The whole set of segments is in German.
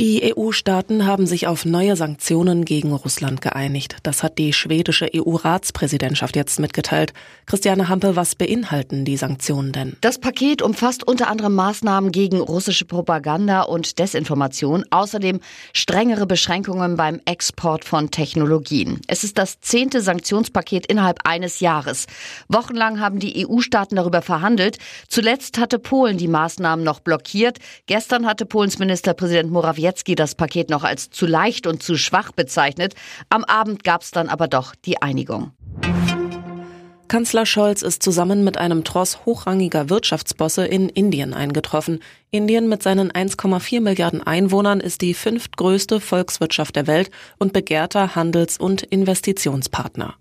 Die EU-Staaten haben sich auf neue Sanktionen gegen Russland geeinigt. Das hat die schwedische EU-Ratspräsidentschaft jetzt mitgeteilt. Christiane Hampe, was beinhalten die Sanktionen denn? Das Paket umfasst unter anderem Maßnahmen gegen russische Propaganda und Desinformation, außerdem strengere Beschränkungen beim Export von Technologien. Es ist das zehnte Sanktionspaket innerhalb eines Jahres. Wochenlang haben die EU-Staaten darüber verhandelt. Zuletzt hatte Polen die Maßnahmen noch blockiert. Gestern hatte Polens Ministerpräsident Morawiecki Morawiecki das Paket noch als zu leicht und zu schwach bezeichnet. Am Abend gab es dann aber doch die Einigung. Kanzler Scholz ist zusammen mit einem Tross hochrangiger Wirtschaftsbosse in Indien eingetroffen. Indien mit seinen 1,4 Milliarden Einwohnern ist die fünftgrößte Volkswirtschaft der Welt und begehrter Handels- und Investitionspartner.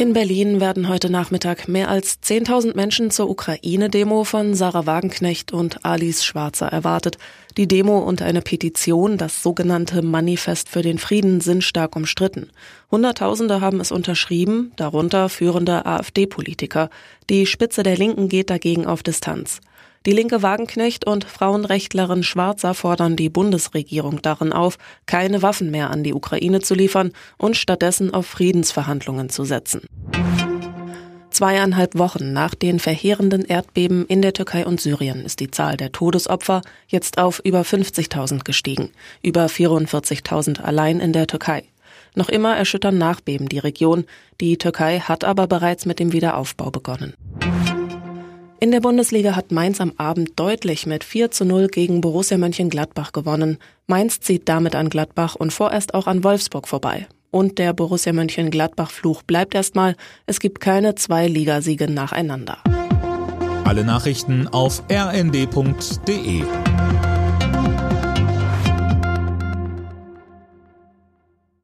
In Berlin werden heute Nachmittag mehr als 10.000 Menschen zur Ukraine-Demo von Sarah Wagenknecht und Alice Schwarzer erwartet. Die Demo und eine Petition, das sogenannte Manifest für den Frieden, sind stark umstritten. Hunderttausende haben es unterschrieben, darunter führende AfD-Politiker. Die Spitze der Linken geht dagegen auf Distanz. Die linke Wagenknecht und Frauenrechtlerin Schwarzer fordern die Bundesregierung darin auf, keine Waffen mehr an die Ukraine zu liefern und stattdessen auf Friedensverhandlungen zu setzen. Zweieinhalb Wochen nach den verheerenden Erdbeben in der Türkei und Syrien ist die Zahl der Todesopfer jetzt auf über 50.000 gestiegen, über 44.000 allein in der Türkei. Noch immer erschüttern Nachbeben die Region. Die Türkei hat aber bereits mit dem Wiederaufbau begonnen. In der Bundesliga hat Mainz am Abend deutlich mit 4 zu 0 gegen Borussia Mönchengladbach gewonnen. Mainz zieht damit an Gladbach und vorerst auch an Wolfsburg vorbei. Und der Borussia Mönchengladbach-Fluch bleibt erstmal. Es gibt keine zwei Ligasiege nacheinander. Alle Nachrichten auf rnd.de